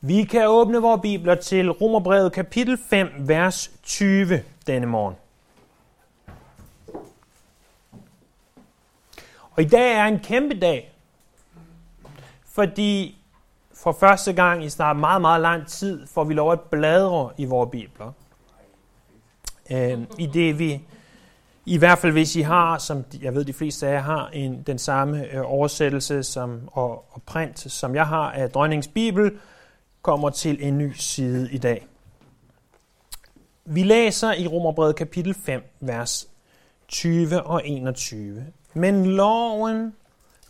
Vi kan åbne vores bibler til Romerbrevet kapitel 5, vers 20 denne morgen. Og i dag er en kæmpe dag, fordi for første gang i snart meget, meget lang tid får vi lov at bladre i vores bibler. Øh, I det vi, i hvert fald hvis I har, som jeg ved de fleste af jer har, en, den samme øh, oversættelse som, og, og print, som jeg har af Dronningens Bibel, kommer til en ny side i dag. Vi læser i Romerbrevet kapitel 5, vers 20 og 21. Men loven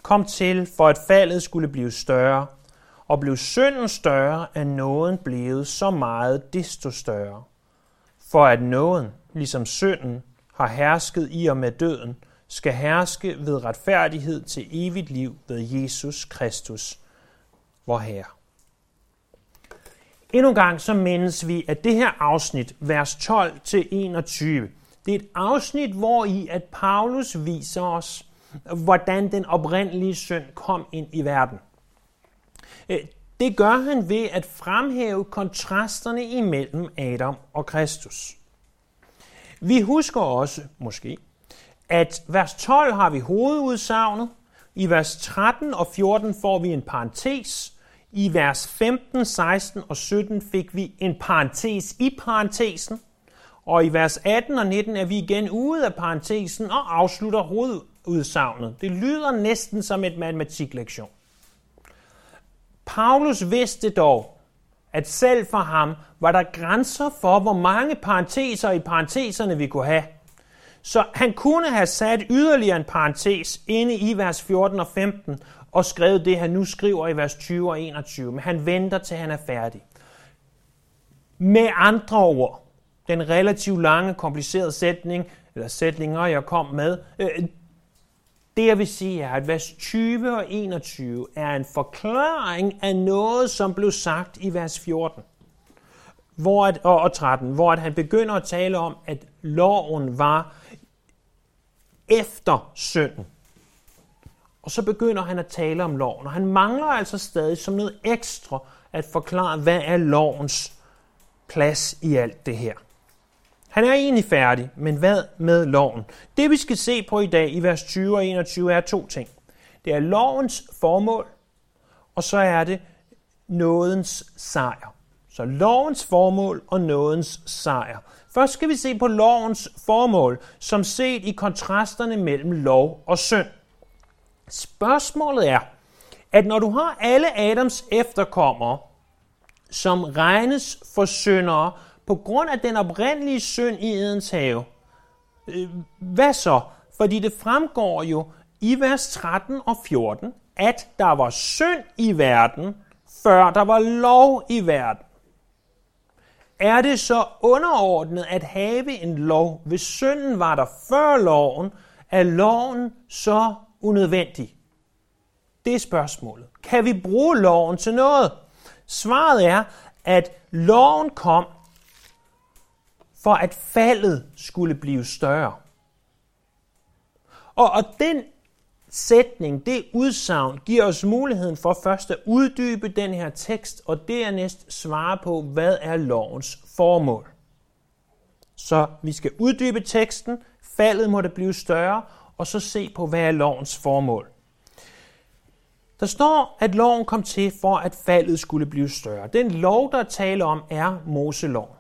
kom til, for at faldet skulle blive større, og blev synden større, er nåden blevet så meget desto større. For at nåden, ligesom synden, har hersket i og med døden, skal herske ved retfærdighed til evigt liv ved Jesus Kristus, vor Herre. Endnu en gang så mindes vi, at det her afsnit, vers 12-21, det er et afsnit, hvor i at Paulus viser os, hvordan den oprindelige synd kom ind i verden. Øh, det gør han ved at fremhæve kontrasterne imellem Adam og Kristus. Vi husker også, måske, at vers 12 har vi hovedudsagnet, i vers 13 og 14 får vi en parentes, i vers 15, 16 og 17 fik vi en parentes i parentesen, og i vers 18 og 19 er vi igen ude af parentesen og afslutter hovedudsagnet. Det lyder næsten som et matematiklektion. Paulus vidste dog, at selv for ham var der grænser for, hvor mange parenteser i parenteserne vi kunne have. Så han kunne have sat yderligere en parentes inde i vers 14 og 15 og skrevet det, han nu skriver i vers 20 og 21, men han venter til han er færdig. Med andre ord, den relativt lange, komplicerede sætning, eller sætninger, jeg kom med, øh, det jeg vil sige er, at vers 20 og 21 er en forklaring af noget, som blev sagt i vers 14 hvor at, og, og 13, hvor at han begynder at tale om, at loven var efter synden. Og så begynder han at tale om loven, og han mangler altså stadig som noget ekstra at forklare, hvad er lovens plads i alt det her. Han er egentlig færdig, men hvad med loven? Det vi skal se på i dag i vers 20 og 21 er to ting. Det er lovens formål, og så er det nådens sejr. Så lovens formål og nådens sejr. Først skal vi se på lovens formål, som set i kontrasterne mellem lov og synd. Spørgsmålet er, at når du har alle Adams efterkommere, som regnes for syndere på grund af den oprindelige synd i Edens have, øh, hvad så? Fordi det fremgår jo i vers 13 og 14, at der var synd i verden, før der var lov i verden. Er det så underordnet at have en lov, hvis synden var der før loven, er loven så unødvendig? Det er spørgsmålet. Kan vi bruge loven til noget? Svaret er, at loven kom for at faldet skulle blive større. Og, og den sætning, det udsagn, giver os muligheden for først at uddybe den her tekst, og dernæst svare på, hvad er lovens formål. Så vi skal uddybe teksten, faldet må det blive større, og så se på, hvad er lovens formål. Der står, at loven kom til for, at faldet skulle blive større. Den lov, der taler om, er Moselov.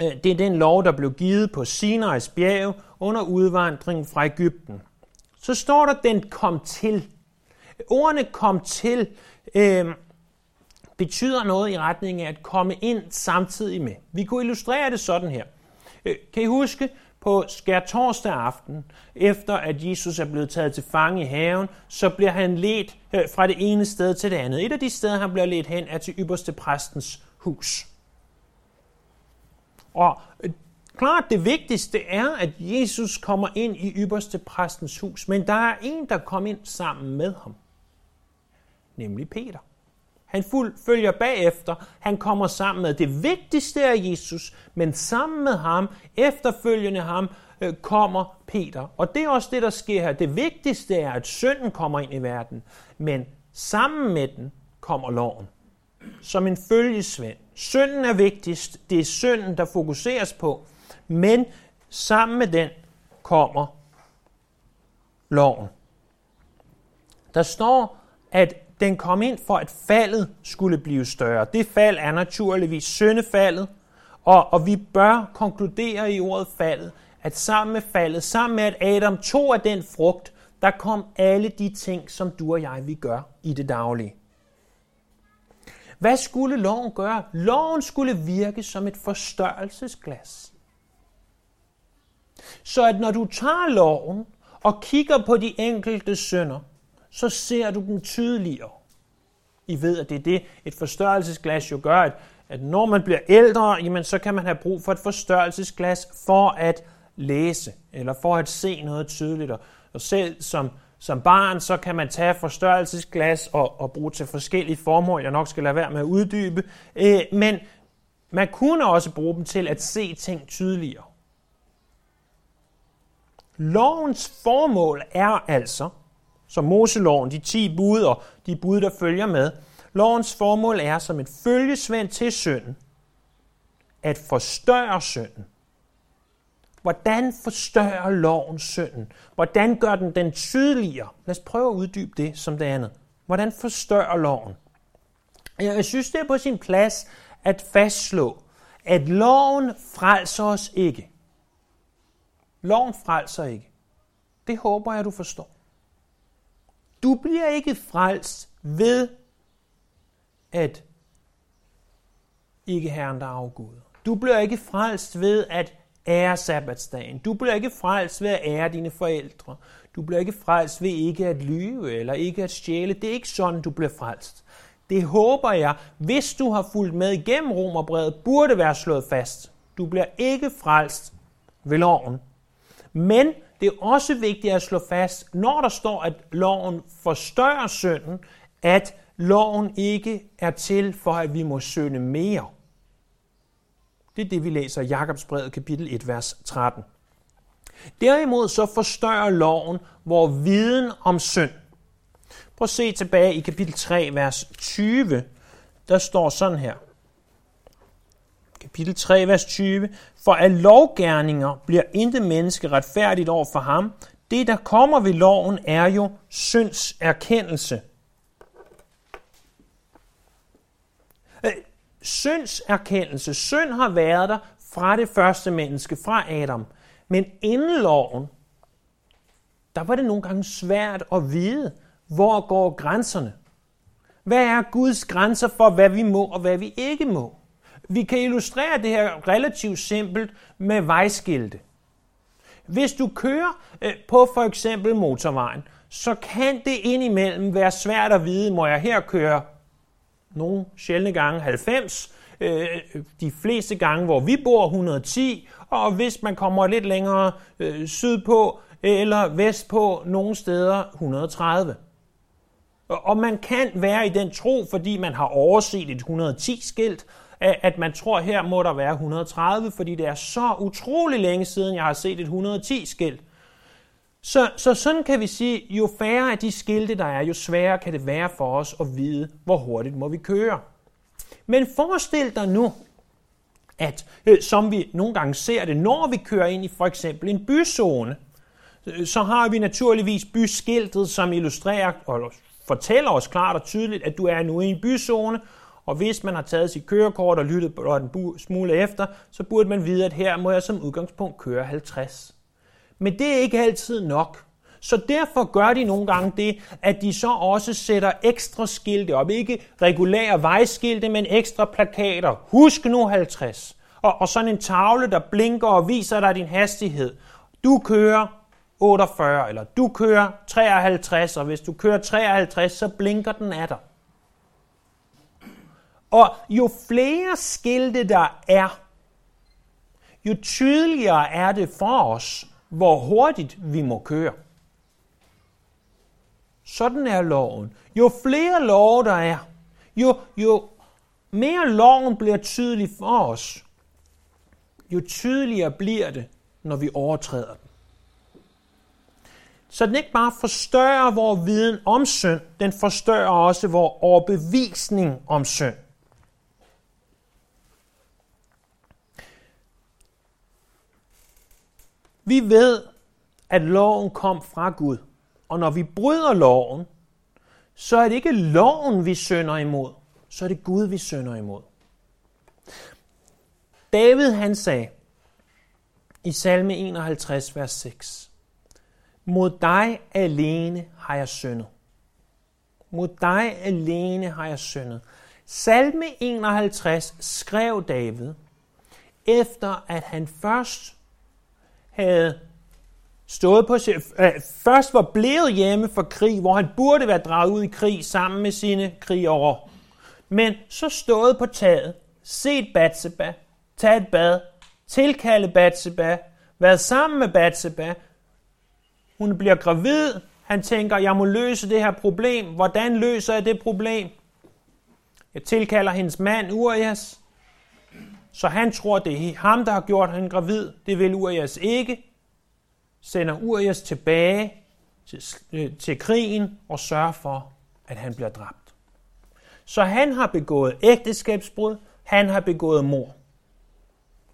Øh, det er den lov, der blev givet på Sinai's bjerg under udvandringen fra Ægypten. Så står der, at den kom til. Ordene kom til øh, betyder noget i retning af at komme ind samtidig med. Vi kunne illustrere det sådan her. Øh, kan I huske, på skær torsdag aften, efter at Jesus er blevet taget til fange i haven, så bliver han ledt øh, fra det ene sted til det andet. Et af de steder, han bliver ledt hen, er til ypperste præstens hus. Og øh, klart det vigtigste er, at Jesus kommer ind i ypperste præstens hus, men der er en, der kommer ind sammen med ham, nemlig Peter. Han følger bagefter. Han kommer sammen med det vigtigste af Jesus, men sammen med ham, efterfølgende ham, øh, kommer Peter. Og det er også det, der sker her. Det vigtigste er, at synden kommer ind i verden, men sammen med den kommer loven. som en følgesvend. Synden er vigtigst. Det er synden, der fokuseres på. Men sammen med den kommer loven. Der står, at den kom ind for, at faldet skulle blive større. Det fald er naturligvis syndefaldet, og, og vi bør konkludere i ordet faldet, at sammen med faldet, sammen med at Adam tog af den frugt, der kom alle de ting, som du og jeg vi gør i det daglige. Hvad skulle loven gøre? Loven skulle virke som et forstørrelsesglas. Så at når du tager loven og kigger på de enkelte sønder, så ser du dem tydeligere. I ved, at det er det, et forstørrelsesglas jo gør, at, at når man bliver ældre, jamen, så kan man have brug for et forstørrelsesglas for at læse, eller for at se noget tydeligt. Og selv som, som barn, så kan man tage forstørrelsesglas og, og bruge til forskellige formål, jeg nok skal lade være med at uddybe. Øh, men man kunne også bruge dem til at se ting tydeligere. Lovens formål er altså, som Moseloven, de 10 bud og de bud, der følger med, lovens formål er som et følgesvend til synden, at forstørre synden. Hvordan forstørrer loven synden? Hvordan gør den den tydeligere? Lad os prøve at uddybe det som det andet. Hvordan forstørrer loven? Jeg synes, det er på sin plads at fastslå, at loven frelser os ikke. Loven frelser ikke. Det håber jeg, du forstår. Du bliver ikke frelst ved at ikke herren der afguder. Du bliver ikke frelst ved at ære sabbatsdagen. Du bliver ikke frelst ved at ære dine forældre. Du bliver ikke frelst ved ikke at lyve eller ikke at stjæle. Det er ikke sådan, du bliver frelst. Det håber jeg, hvis du har fulgt med igennem Romerbrevet, burde være slået fast. Du bliver ikke frelst ved loven. Men det er også vigtigt at slå fast, når der står, at loven forstørrer synden, at loven ikke er til for, at vi må synde mere. Det er det, vi læser i Jakobsbrevet kapitel 1, vers 13. Derimod så forstørrer loven vores viden om synd. Prøv at se tilbage i kapitel 3, vers 20. Der står sådan her. Kapitel 3, vers 20. For af lovgærninger bliver intet menneske retfærdigt over for ham. Det, der kommer ved loven, er jo synds erkendelse. Øh, synds erkendelse. Synd har været der fra det første menneske, fra Adam. Men inden loven, der var det nogle gange svært at vide, hvor går grænserne. Hvad er Guds grænser for, hvad vi må og hvad vi ikke må? Vi kan illustrere det her relativt simpelt med vejskilte. Hvis du kører øh, på for eksempel motorvejen, så kan det indimellem være svært at vide, må jeg her køre nogle sjældne gange 90, øh, de fleste gange, hvor vi bor 110, og hvis man kommer lidt længere øh, sydpå eller vestpå, nogle steder 130. Og man kan være i den tro, fordi man har overset et 110-skilt, at man tror, her må der være 130, fordi det er så utrolig længe siden, jeg har set et 110-skilt. Så, så sådan kan vi sige, jo færre af de skilte, der er, jo sværere kan det være for os at vide, hvor hurtigt må vi køre. Men forestil dig nu, at øh, som vi nogle gange ser det, når vi kører ind i for eksempel en byzone, øh, så har vi naturligvis byskiltet, som illustrerer og fortæller os klart og tydeligt, at du er nu i en byzone, og hvis man har taget sit kørekort og lyttet en smule efter, så burde man vide, at her må jeg som udgangspunkt køre 50. Men det er ikke altid nok. Så derfor gør de nogle gange det, at de så også sætter ekstra skilte op. Ikke regulære vejskilte, men ekstra plakater. Husk nu 50. Og, og sådan en tavle, der blinker og viser dig din hastighed. Du kører 48, eller du kører 53, og hvis du kører 53, så blinker den af dig. Og jo flere skilte der er, jo tydeligere er det for os, hvor hurtigt vi må køre. Sådan er loven. Jo flere love der er, jo, jo mere loven bliver tydelig for os, jo tydeligere bliver det, når vi overtræder den. Så den ikke bare forstørrer vores viden om synd, den forstørrer også vores overbevisning om synd. Vi ved, at loven kom fra Gud. Og når vi bryder loven, så er det ikke loven, vi synder imod, så er det Gud, vi synder imod. David han sagde i salme 51, vers 6, Mod dig alene har jeg syndet. Mod dig alene har jeg syndet. Salme 51 skrev David, efter at han først havde stået på, øh, først var blevet hjemme for krig, hvor han burde være draget ud i krig sammen med sine krigere. Men så stået på taget, set Batseba, taget et bad, tilkalde Batseba, været sammen med Batseba. Hun bliver gravid. Han tænker, jeg må løse det her problem. Hvordan løser jeg det problem? Jeg tilkalder hendes mand Urias, så han tror, det er ham, der har gjort hende gravid. Det vil Urias ikke sender Urias tilbage til, øh, til krigen og sørger for, at han bliver dræbt. Så han har begået ægteskabsbrud, han har begået mord.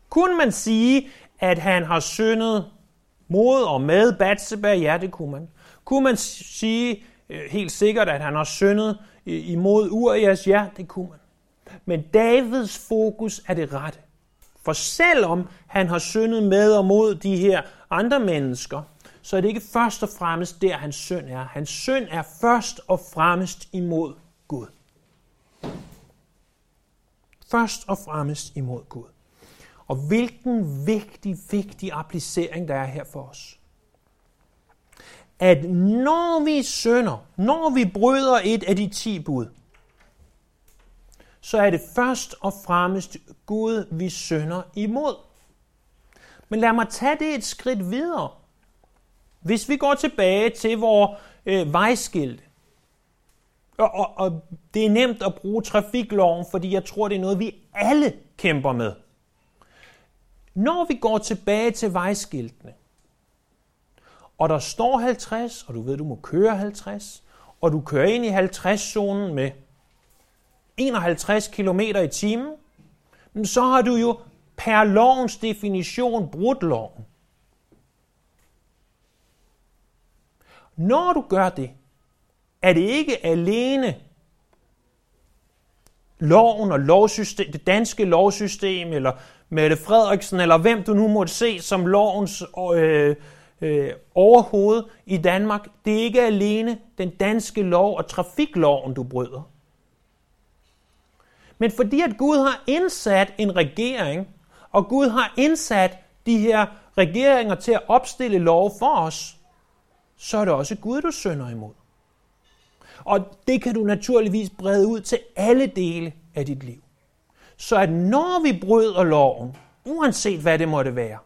Kunne man sige, at han har syndet mod og med Batseba? Ja, det kunne man. Kunne man sige øh, helt sikkert, at han har syndet øh, imod Urias? Ja, det kunne man. Men Davids fokus er det rette. For selvom han har syndet med og mod de her andre mennesker, så er det ikke først og fremmest der, hans synd er. Hans synd er først og fremmest imod Gud. Først og fremmest imod Gud. Og hvilken vigtig, vigtig applicering der er her for os. At når vi synder, når vi bryder et af de ti bud, så er det først og fremmest Gud, vi synder imod. Men lad mig tage det et skridt videre. Hvis vi går tilbage til vores øh, vejskilte, og, og, og det er nemt at bruge trafikloven, fordi jeg tror, det er noget, vi alle kæmper med. Når vi går tilbage til vejskiltene, og der står 50, og du ved, du må køre 50, og du kører ind i 50-zonen med 51 km i timen, så har du jo per lovens definition brudt loven. Når du gør det, er det ikke alene loven og lovsystem, det danske lovsystem, eller Mette Frederiksen, eller hvem du nu måtte se som lovens øh, øh, overhoved i Danmark. Det er ikke alene den danske lov og trafikloven, du bryder. Men fordi at Gud har indsat en regering, og Gud har indsat de her regeringer til at opstille lov for os, så er det også Gud, du synder imod. Og det kan du naturligvis brede ud til alle dele af dit liv. Så at når vi bryder loven, uanset hvad det måtte være,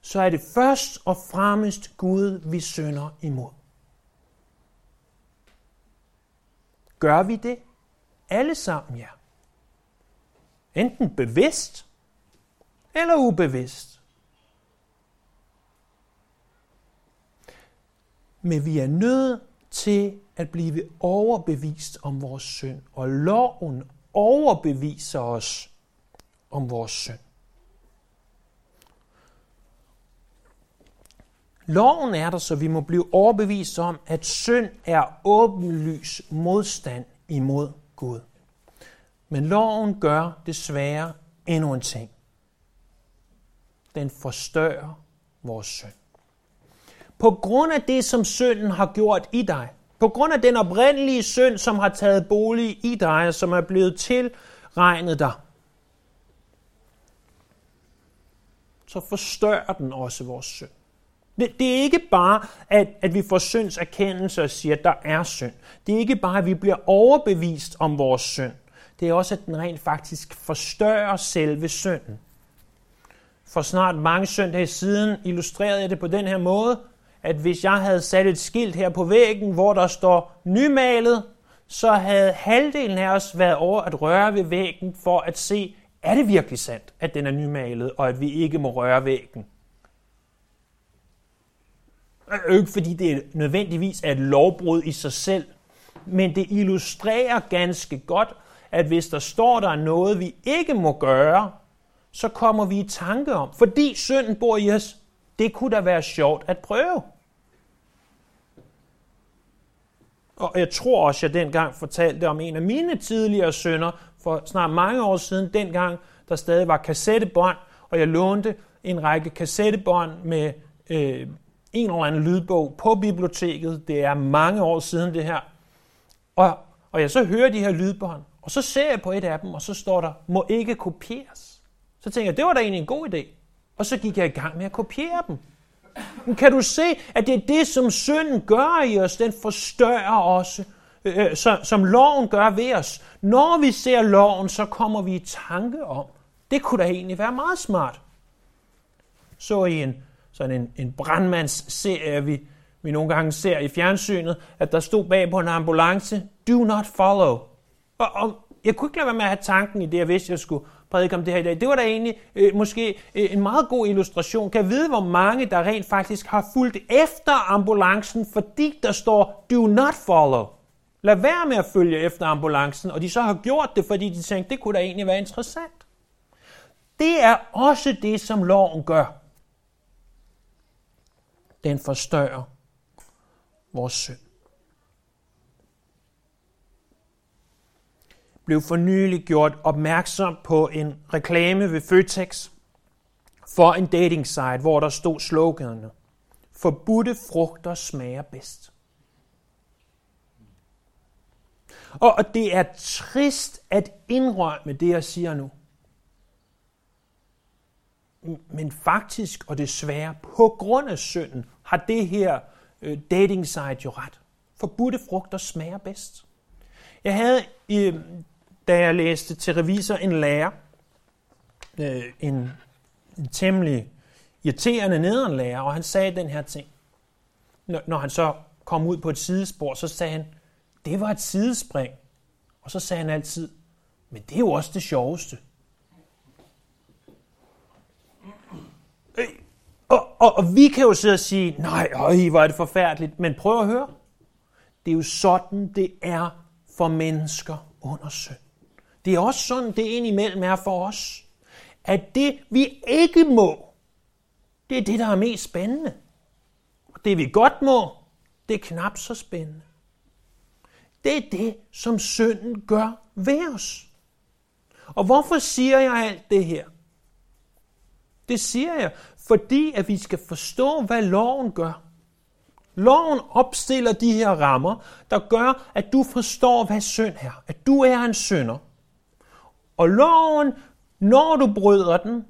så er det først og fremmest Gud, vi synder imod. Gør vi det? Alle sammen, ja. Enten bevidst eller ubevidst. Men vi er nødt til at blive overbevist om vores synd, og loven overbeviser os om vores synd. Loven er der, så vi må blive overbevist om, at synd er åbenlys modstand imod Gud. Men loven gør desværre endnu en ting. Den forstørrer vores synd. På grund af det, som synden har gjort i dig, på grund af den oprindelige synd, som har taget bolig i dig, og som er blevet tilregnet dig, så forstørrer den også vores synd. Det, det er ikke bare, at, at vi får synds erkendelse og siger, at der er synd. Det er ikke bare, at vi bliver overbevist om vores synd det er også, at den rent faktisk forstørrer selve synden. For snart mange søndage siden illustrerede jeg det på den her måde, at hvis jeg havde sat et skilt her på væggen, hvor der står nymalet, så havde halvdelen af os været over at røre ved væggen for at se, er det virkelig sandt, at den er nymalet, og at vi ikke må røre væggen? Ikke fordi det nødvendigvis er et lovbrud i sig selv, men det illustrerer ganske godt, at hvis der står, der noget, vi ikke må gøre, så kommer vi i tanke om, fordi synden bor i os, det kunne da være sjovt at prøve. Og jeg tror også, jeg dengang fortalte om en af mine tidligere sønner, for snart mange år siden, dengang der stadig var kassettebånd, og jeg lånte en række kassettebånd med øh, en eller anden lydbog på biblioteket. Det er mange år siden det her. Og, og jeg så hører de her lydbånd, og så ser jeg på et af dem, og så står der, må ikke kopieres. Så tænker jeg, det var da egentlig en god idé. Og så gik jeg i gang med at kopiere dem. Men kan du se, at det er det, som synden gør i os? Den forstørrer os, øh, øh som, som loven gør ved os. Når vi ser loven, så kommer vi i tanke om, det kunne da egentlig være meget smart. Så i en, sådan en, en brandmandsserie, vi, vi nogle gange ser i fjernsynet, at der stod bag på en ambulance, do not follow. Og, og jeg kunne ikke lade være med at have tanken i det, jeg vidste, jeg skulle prædike om det her i dag. Det var da egentlig øh, måske øh, en meget god illustration. Kan jeg vide, hvor mange, der rent faktisk har fulgt efter ambulancen, fordi der står, do not follow. Lad være med at følge efter ambulancen, og de så har gjort det, fordi de tænkte, det kunne da egentlig være interessant. Det er også det, som loven gør. Den forstørrer vores synd. Blev for nylig gjort opmærksom på en reklame ved Føtex for en dating site, hvor der stod sloganerne. Forbudte frugter smager bedst. Og det er trist at indrømme det, jeg siger nu. Men faktisk og desværre, på grund af synden, har det her øh, dating site jo ret. Forbudte frugter smager bedst. Jeg havde øh, da jeg læste til revisor en lærer, øh, en, en temmelig irriterende nederlærer, og han sagde den her ting. Når, når han så kom ud på et sidespor, så sagde han, det var et sidespring. Og så sagde han altid, men det er jo også det sjoveste. Øh, og, og, og vi kan jo sidde og sige, nej, øj, hvor er det forfærdeligt, men prøv at høre. Det er jo sådan, det er for mennesker under synd. Det er også sådan, det indimellem er for os. At det, vi ikke må, det er det, der er mest spændende. Og det, vi godt må, det er knap så spændende. Det er det, som synden gør ved os. Og hvorfor siger jeg alt det her? Det siger jeg, fordi at vi skal forstå, hvad loven gør. Loven opstiller de her rammer, der gør, at du forstår, hvad synd er. At du er en synder. Og loven, når du bryder den,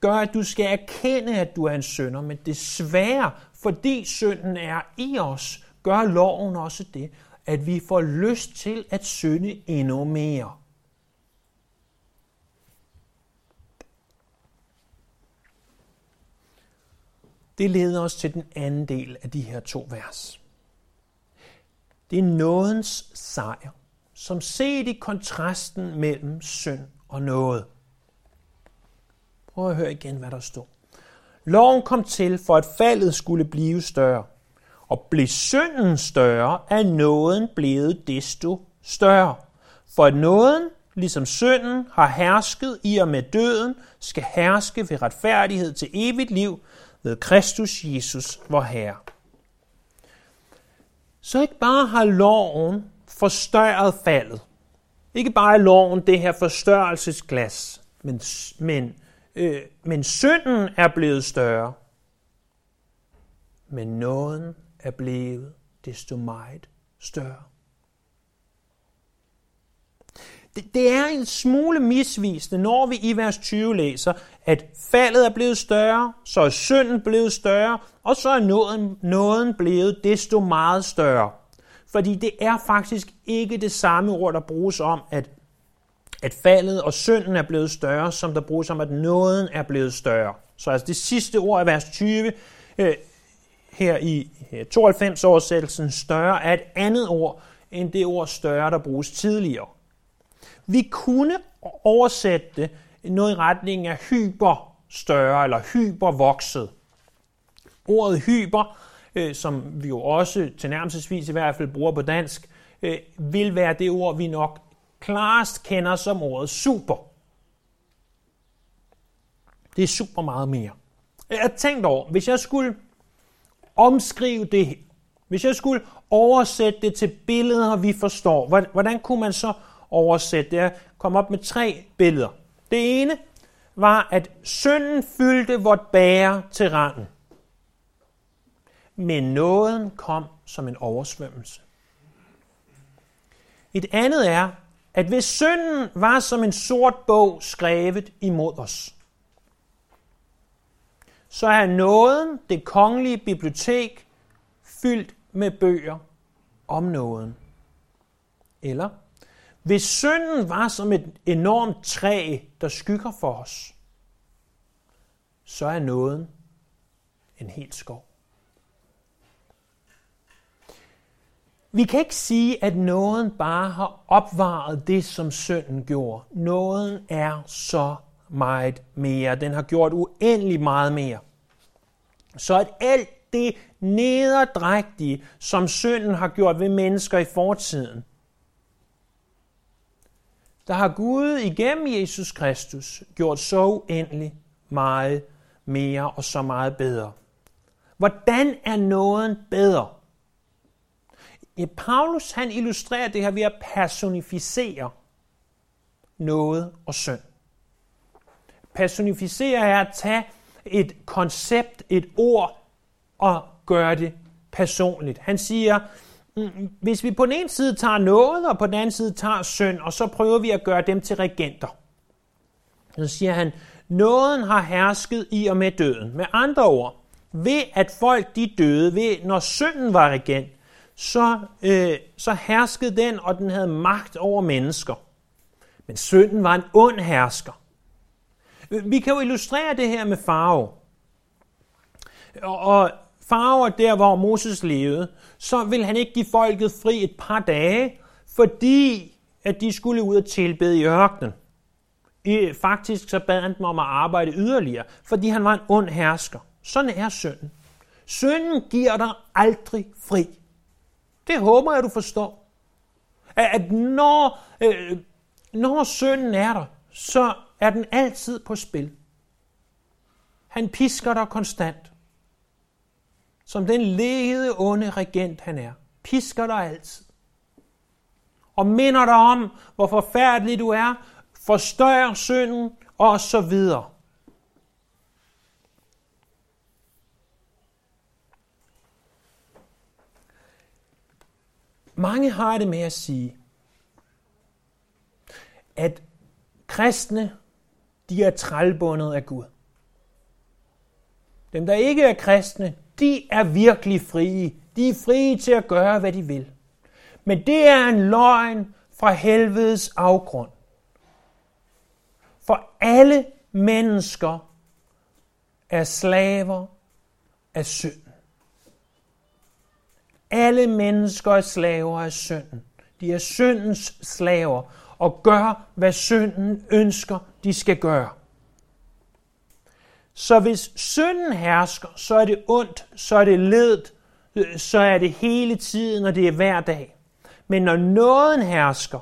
gør, at du skal erkende, at du er en synder. Men desværre, fordi synden er i os, gør loven også det, at vi får lyst til at synde endnu mere. Det leder os til den anden del af de her to vers. Det er nådens sejr som set i kontrasten mellem synd og noget. Prøv at høre igen, hvad der står. Loven kom til, for at faldet skulle blive større. Og blev synden større, er nåden blevet desto større. For at nåden, ligesom synden, har hersket i og med døden, skal herske ved retfærdighed til evigt liv ved Kristus Jesus, vor Herre. Så ikke bare har loven forstørret faldet. Ikke bare i loven det her forstørrelsesglas, men, men, øh, men synden er blevet større. Men nåden er blevet desto meget større. Det, det er en smule misvisende, når vi i vers 20 læser, at faldet er blevet større, så er synden blevet større, og så er nåden, nåden blevet desto meget større. Fordi det er faktisk ikke det samme ord, der bruges om, at, at faldet og synden er blevet større, som der bruges om, at nåden er blevet større. Så altså det sidste ord af vers 20, øh, her i øh, 92 oversættelsen, større er et andet ord end det ord større, der bruges tidligere. Vi kunne oversætte det noget i retning af hyper større eller hypervokset. Ordet hyper øh, som vi jo også tilnærmelsesvis i hvert fald bruger på dansk, øh, vil være det ord, vi nok klarest kender som ordet super. Det er super meget mere. Jeg har tænkt over, hvis jeg skulle omskrive det her, hvis jeg skulle oversætte det til billeder, vi forstår, hvordan kunne man så oversætte det? Jeg kom op med tre billeder. Det ene var, at synden fyldte vort bære til randen. Men nåden kom som en oversvømmelse. Et andet er, at hvis synden var som en sort bog skrevet imod os, så er nåden, det kongelige bibliotek, fyldt med bøger om nåden. Eller, hvis synden var som et enormt træ, der skygger for os, så er nåden en helt skov. Vi kan ikke sige, at nåden bare har opvaret det, som synden gjorde. Nåden er så meget mere. Den har gjort uendelig meget mere. Så at alt det nederdrægtige, som synden har gjort ved mennesker i fortiden, der har Gud igennem Jesus Kristus gjort så uendelig meget mere og så meget bedre. Hvordan er nåden bedre? Ja, Paulus han illustrerer det her ved at personificere noget og synd. Personificere er at tage et koncept, et ord, og gøre det personligt. Han siger, mm, hvis vi på den ene side tager noget, og på den anden side tager synd, og så prøver vi at gøre dem til regenter. Så siger han, nåden har hersket i og med døden. Med andre ord, ved at folk de døde, ved når synden var regent, så, øh, så herskede den, og den havde magt over mennesker. Men synden var en ond hersker. Vi kan jo illustrere det her med farve. Og farver der, hvor Moses levede, så vil han ikke give folket fri et par dage, fordi at de skulle ud og tilbede i ørkenen. I, faktisk så bad han dem om at arbejde yderligere, fordi han var en ond hersker. Sådan er synden. Synden giver dig aldrig fri. Det håber jeg, du forstår. At når, øh, når synden er der, så er den altid på spil. Han pisker dig konstant. Som den lede onde regent han er. Pisker dig altid. Og minder dig om, hvor forfærdelig du er, forstørrer synden og så videre. Mange har det med at sige, at kristne, de er trælbundet af Gud. Dem, der ikke er kristne, de er virkelig frie. De er frie til at gøre, hvad de vil. Men det er en løgn fra helvedes afgrund. For alle mennesker er slaver af synd. Alle mennesker er slaver af synden. De er syndens slaver og gør, hvad synden ønsker, de skal gøre. Så hvis synden hersker, så er det ondt, så er det ledt, øh, så er det hele tiden, og det er hver dag. Men når nåden hersker,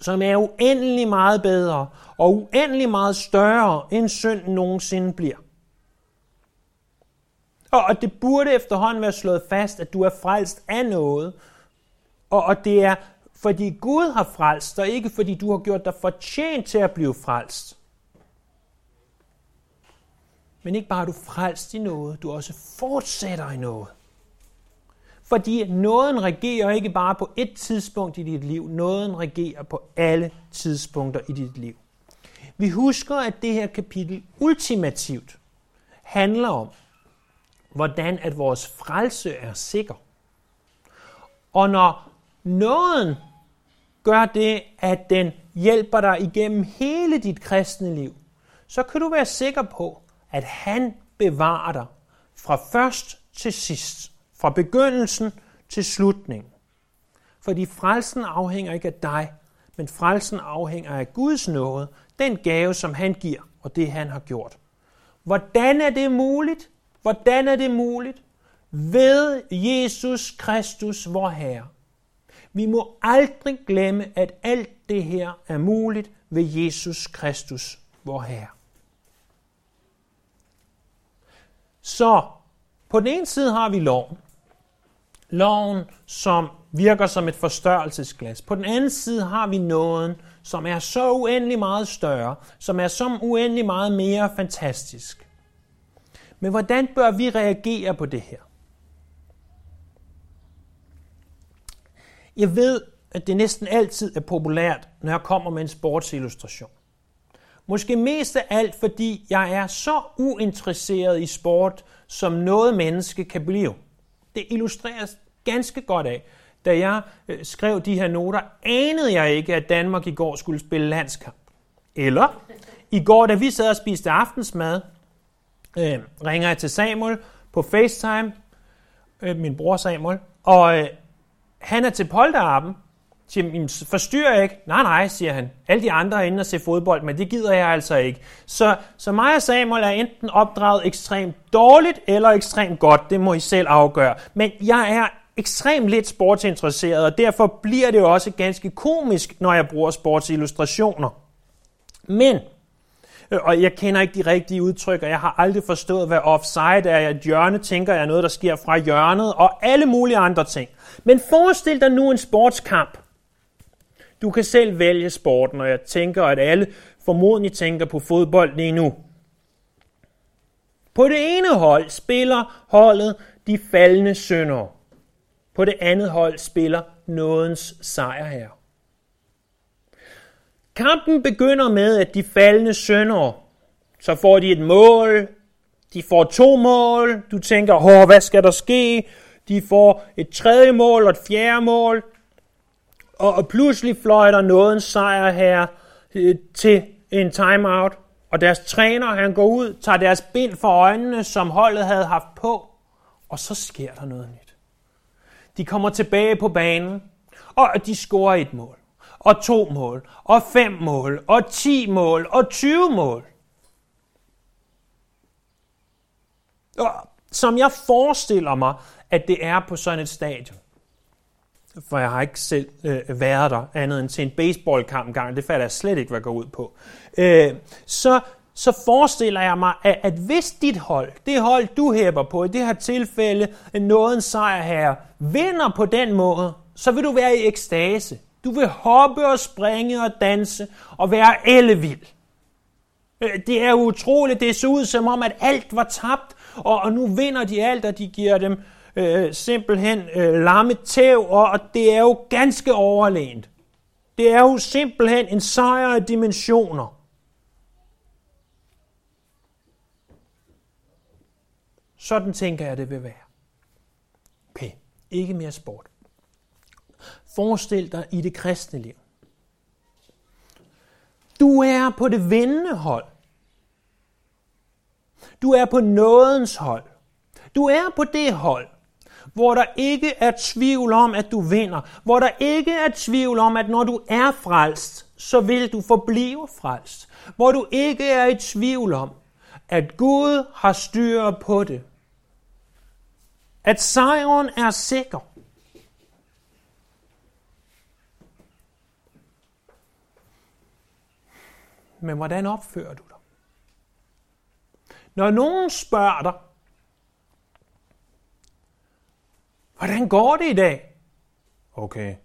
som er uendelig meget bedre og uendelig meget større, end synden nogensinde bliver, og det burde efterhånden være slået fast, at du er frelst af noget. Og, og det er, fordi Gud har frelst og ikke fordi du har gjort dig fortjent til at blive frelst. Men ikke bare er du frelst i noget, du også fortsætter i noget. Fordi nåden regerer ikke bare på et tidspunkt i dit liv, nåden regerer på alle tidspunkter i dit liv. Vi husker, at det her kapitel ultimativt handler om, hvordan at vores frelse er sikker. Og når nåden gør det, at den hjælper dig igennem hele dit kristne liv, så kan du være sikker på, at han bevarer dig fra først til sidst, fra begyndelsen til slutningen. Fordi frelsen afhænger ikke af dig, men frelsen afhænger af Guds nåde, den gave, som han giver, og det han har gjort. Hvordan er det muligt? Hvordan er det muligt? Ved Jesus Kristus, vor Herre. Vi må aldrig glemme, at alt det her er muligt ved Jesus Kristus, vor Herre. Så på den ene side har vi loven. Loven, som virker som et forstørrelsesglas. På den anden side har vi nåden, som er så uendelig meget større, som er så uendelig meget mere fantastisk. Men hvordan bør vi reagere på det her? Jeg ved, at det næsten altid er populært, når jeg kommer med en sportsillustration. Måske mest af alt, fordi jeg er så uinteresseret i sport, som noget menneske kan blive. Det illustreres ganske godt af, da jeg øh, skrev de her noter, anede jeg ikke, at Danmark i går skulle spille landskamp. Eller, i går, da vi sad og spiste aftensmad, øh, ringer jeg til Samuel på FaceTime, øh, min bror Samuel, og øh, han er til polterappen, siger, forstyrrer ikke? Nej, nej, siger han. Alle de andre er inde og se fodbold, men det gider jeg altså ikke. Så, så mig og Samuel er enten opdraget ekstremt dårligt eller ekstremt godt. Det må I selv afgøre. Men jeg er ekstremt lidt sportsinteresseret, og derfor bliver det jo også ganske komisk, når jeg bruger sportsillustrationer. Men, Øh, og jeg kender ikke de rigtige udtryk, og jeg har aldrig forstået, hvad offside er. Et hjørne tænker jeg er noget, der sker fra hjørnet, og alle mulige andre ting. Men forestil dig nu en sportskamp. Du kan selv vælge sporten, og jeg tænker, at alle formodentlig tænker på fodbold lige nu. På det ene hold spiller holdet de faldende sønder. På det andet hold spiller nådens sejr her. Kampen begynder med, at de faldende sønder, så får de et mål, de får to mål, du tænker, Hår, hvad skal der ske? De får et tredje mål og et fjerde mål, og pludselig fløjter nådens sejr her øh, til en timeout, og deres træner, han går ud, tager deres bind for øjnene, som holdet havde haft på, og så sker der noget nyt. De kommer tilbage på banen, og de scorer et mål, og to mål, og fem mål, og ti mål, og 20 mål. Og som jeg forestiller mig, at det er på sådan et stadion, for jeg har ikke selv øh, været der andet end til en baseballkamp gang, det fatter jeg slet ikke, hvad går ud på, øh, så, så forestiller jeg mig, at, at hvis dit hold, det hold du hæber på, i det her tilfælde en sejr her, vinder på den måde, så vil du være i ekstase. Du vil hoppe og springe og danse og være ellevild. Øh, det er utroligt, det ser ud som om, at alt var tabt, og, og nu vinder de alt, og de giver dem øh, simpelthen øh, lamme tæv, og, og det er jo ganske overlænt. Det er jo simpelthen en sejr af dimensioner. Sådan tænker jeg, det vil være. Okay, ikke mere sport. Forestil dig i det kristne liv. Du er på det vindende hold. Du er på nådens hold. Du er på det hold, hvor der ikke er tvivl om, at du vinder. Hvor der ikke er tvivl om, at når du er frelst, så vil du forblive frelst. Hvor du ikke er i tvivl om, at Gud har styr på det at sejren er sikker. Men hvordan opfører du dig? Når nogen spørger dig, hvordan går det i dag? Okay,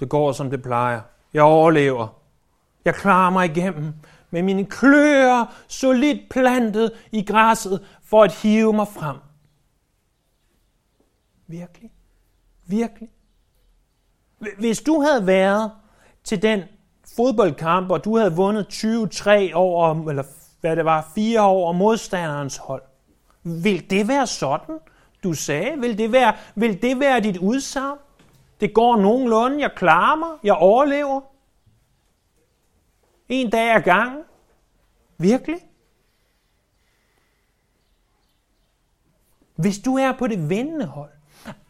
det går som det plejer. Jeg overlever. Jeg klarer mig igennem med mine kløer solidt plantet i græsset for at hive mig frem. Virkelig? Virkelig? Hvis du havde været til den fodboldkamp, og du havde vundet 23 over, eller hvad det var, 4 over modstanderens hold, vil det være sådan, du sagde? Vil det være, vil det være dit udsagn? Det går nogenlunde, jeg klarer mig, jeg overlever. En dag ad gangen. Virkelig? Hvis du er på det vindende hold,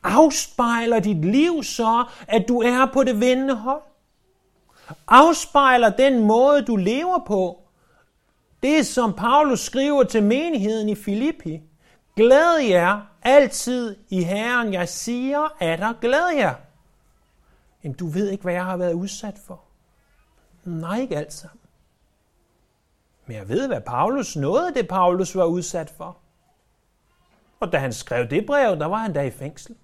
Afspejler dit liv så, at du er på det vindende hold? Afspejler den måde, du lever på, det som Paulus skriver til menigheden i Filippi. Glæd jer altid i Herren. Jeg siger, at der glæd jer. Jamen, du ved ikke, hvad jeg har været udsat for. Nej, ikke alt sammen. Men jeg ved, hvad Paulus nåede, det Paulus var udsat for. Og da han skrev det brev, der var han da i fængsel.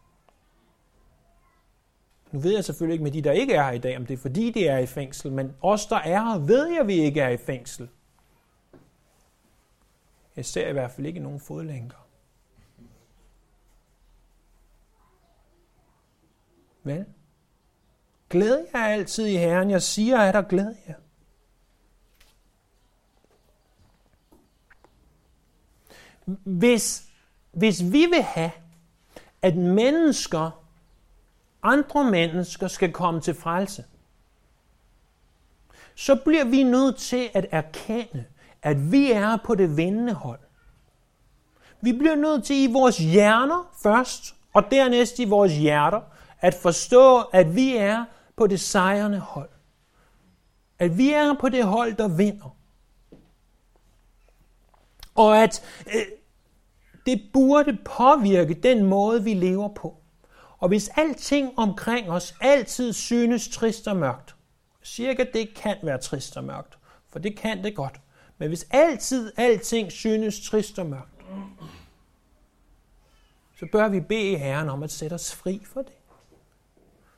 Nu ved jeg selvfølgelig ikke med de, der ikke er her i dag, om det er fordi, de er i fængsel, men os, der er her, ved jeg, at vi ikke er i fængsel. Jeg ser i hvert fald ikke nogen fodlænker. Vel? Glæd jer altid i Herren. Jeg siger, at der glæd jer. Hvis, hvis vi vil have, at mennesker, andre mennesker skal komme til frelse, så bliver vi nødt til at erkende, at vi er på det vindende hold. Vi bliver nødt til i vores hjerner først, og dernæst i vores hjerter, at forstå, at vi er på det sejrende hold. At vi er på det hold, der vinder. Og at øh, det burde påvirke den måde, vi lever på. Og hvis alting omkring os altid synes trist og mørkt, cirka det kan være trist og mørkt, for det kan det godt. Men hvis altid alting synes trist og mørkt, så bør vi bede Herren om at sætte os fri for det.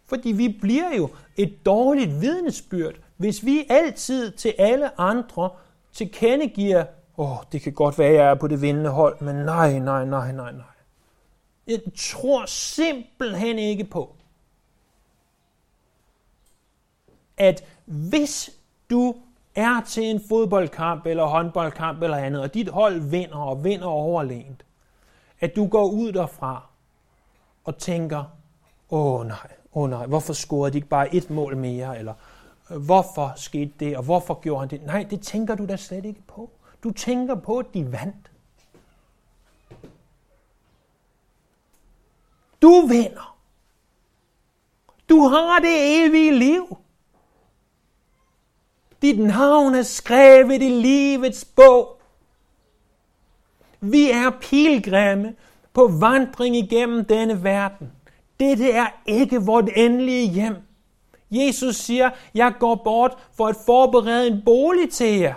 Fordi vi bliver jo et dårligt vidnesbyrd, hvis vi altid til alle andre tilkendegiver, åh, oh, det kan godt være, jeg er på det vindende hold, men nej, nej, nej, nej, nej. Jeg tror simpelthen ikke på, at hvis du er til en fodboldkamp eller håndboldkamp eller andet, og dit hold vinder og vinder overlænt, at du går ud derfra og tænker, åh oh, nej, åh oh, nej, hvorfor scorede de ikke bare et mål mere, eller hvorfor skete det, og hvorfor gjorde han det? Nej, det tænker du da slet ikke på. Du tænker på, at de vandt. Du vinder. Du har det evige liv. Dit navn er skrevet i livets bog. Vi er pilgrimme på vandring igennem denne verden. Dette er ikke vort endelige hjem. Jesus siger, jeg går bort for at forberede en bolig til jer.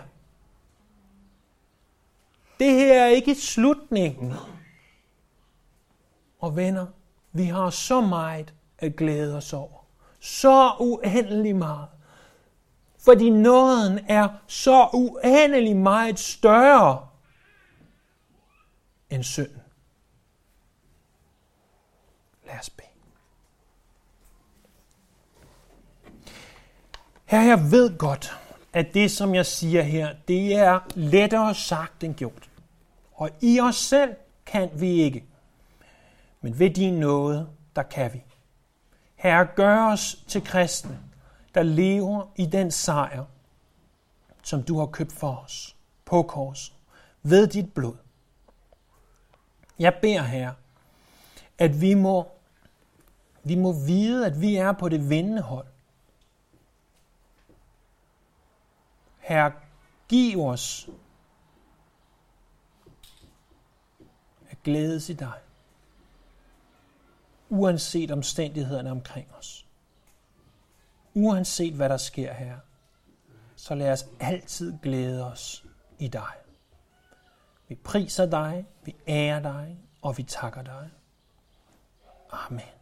Det her er ikke slutningen. Og venner, vi har så meget at glæde os over. Så uendelig meget. Fordi nåden er så uendelig meget større end synden. Lad os bede. Her, jeg ved godt, at det, som jeg siger her, det er lettere sagt end gjort. Og i os selv kan vi ikke. Men ved din nåde, der kan vi. Herre, gør os til kristne, der lever i den sejr, som du har købt for os på korset, ved dit blod. Jeg beder her, at vi må, vi må vide, at vi er på det vindende hold. Herre, giv os at glædes i dig, uanset omstændighederne omkring os. Uanset hvad der sker her, så lad os altid glæde os i dig. Vi priser dig, vi ærer dig, og vi takker dig. Amen.